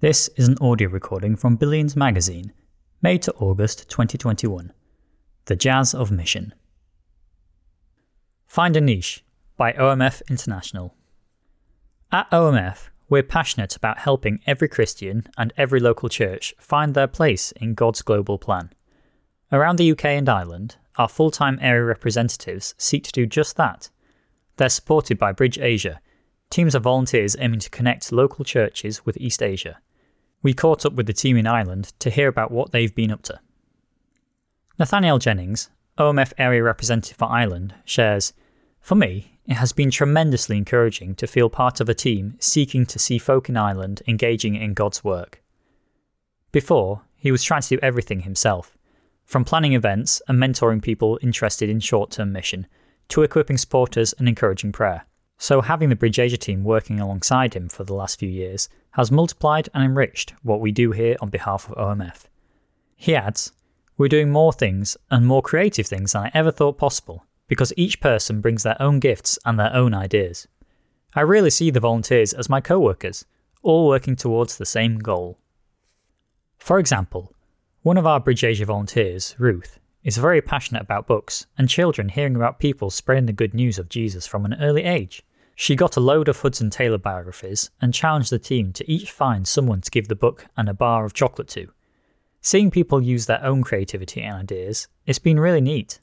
This is an audio recording from Billions Magazine, made to August 2021. The Jazz of Mission. Find a Niche by OMF International. At OMF, we're passionate about helping every Christian and every local church find their place in God's global plan. Around the UK and Ireland, our full time area representatives seek to do just that. They're supported by Bridge Asia, teams of volunteers aiming to connect local churches with East Asia we caught up with the team in Ireland to hear about what they've been up to. Nathaniel Jennings, OMF area representative for Ireland, shares For me, it has been tremendously encouraging to feel part of a team seeking to see folk in Ireland engaging in God's work. Before, he was trying to do everything himself, from planning events and mentoring people interested in short term mission, to equipping supporters and encouraging prayer. So, having the Bridge Asia team working alongside him for the last few years has multiplied and enriched what we do here on behalf of OMF. He adds, We're doing more things and more creative things than I ever thought possible because each person brings their own gifts and their own ideas. I really see the volunteers as my co workers, all working towards the same goal. For example, one of our Bridge Asia volunteers, Ruth, is very passionate about books and children hearing about people spreading the good news of Jesus from an early age. She got a load of Hudson Taylor biographies and challenged the team to each find someone to give the book and a bar of chocolate to. Seeing people use their own creativity and ideas, it's been really neat.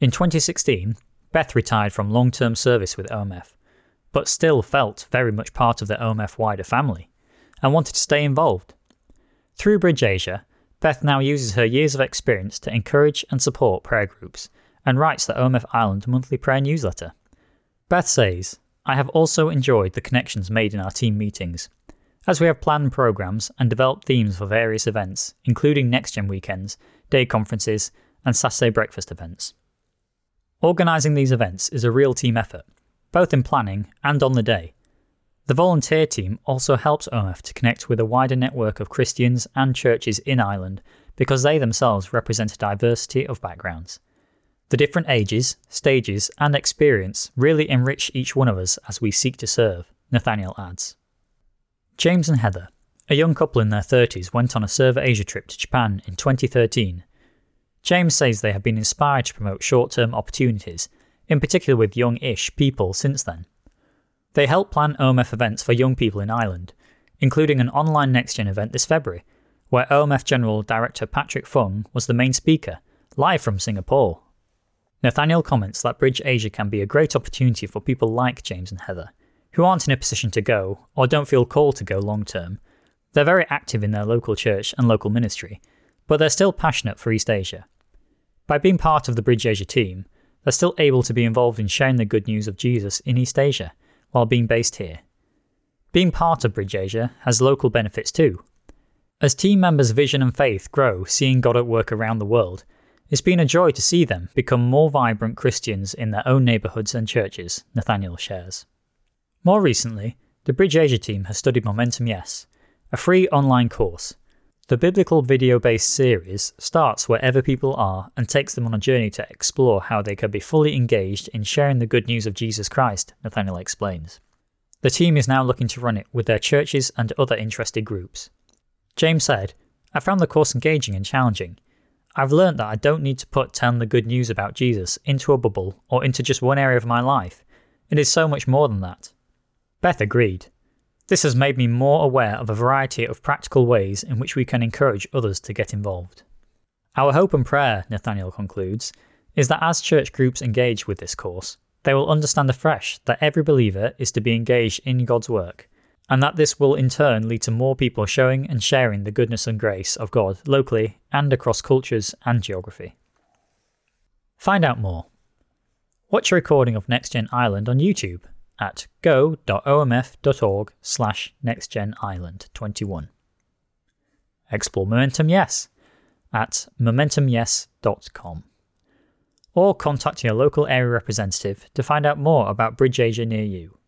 In 2016, Beth retired from long term service with OMF, but still felt very much part of the OMF wider family and wanted to stay involved. Through Bridge Asia, Beth now uses her years of experience to encourage and support prayer groups and writes the OMF Ireland monthly prayer newsletter. Beth says, I have also enjoyed the connections made in our team meetings, as we have planned programs and developed themes for various events, including Next Gen weekends, day conferences, and Saturday breakfast events. Organising these events is a real team effort, both in planning and on the day. The volunteer team also helps OMF to connect with a wider network of Christians and churches in Ireland because they themselves represent a diversity of backgrounds. The different ages, stages, and experience really enrich each one of us as we seek to serve, Nathaniel adds. James and Heather, a young couple in their 30s, went on a Serve Asia trip to Japan in 2013. James says they have been inspired to promote short term opportunities, in particular with young ish people since then. They help plan OMF events for young people in Ireland, including an online Next Gen event this February, where OMF General Director Patrick Fung was the main speaker, live from Singapore. Nathaniel comments that Bridge Asia can be a great opportunity for people like James and Heather, who aren't in a position to go or don't feel called to go long term. They're very active in their local church and local ministry, but they're still passionate for East Asia. By being part of the Bridge Asia team, they're still able to be involved in sharing the good news of Jesus in East Asia while being based here. Being part of Bridge Asia has local benefits too. As team members' vision and faith grow seeing God at work around the world, it's been a joy to see them become more vibrant Christians in their own neighbourhoods and churches, Nathaniel shares. More recently, the Bridge Asia team has studied Momentum Yes, a free online course. The biblical video based series starts wherever people are and takes them on a journey to explore how they can be fully engaged in sharing the good news of Jesus Christ, Nathaniel explains. The team is now looking to run it with their churches and other interested groups. James said, I found the course engaging and challenging I've learned that I don't need to put telling the good news about Jesus into a bubble or into just one area of my life. It is so much more than that. Beth agreed. This has made me more aware of a variety of practical ways in which we can encourage others to get involved. Our hope and prayer, Nathaniel concludes, is that as church groups engage with this course, they will understand afresh that every believer is to be engaged in God's work and that this will in turn lead to more people showing and sharing the goodness and grace of God locally and across cultures and geography. Find out more. Watch a recording of NextGen Ireland on YouTube at go.omf.org slash nextgenireland21. Explore Momentum Yes at momentumyes.com. Or contact your local area representative to find out more about Bridge Asia near you.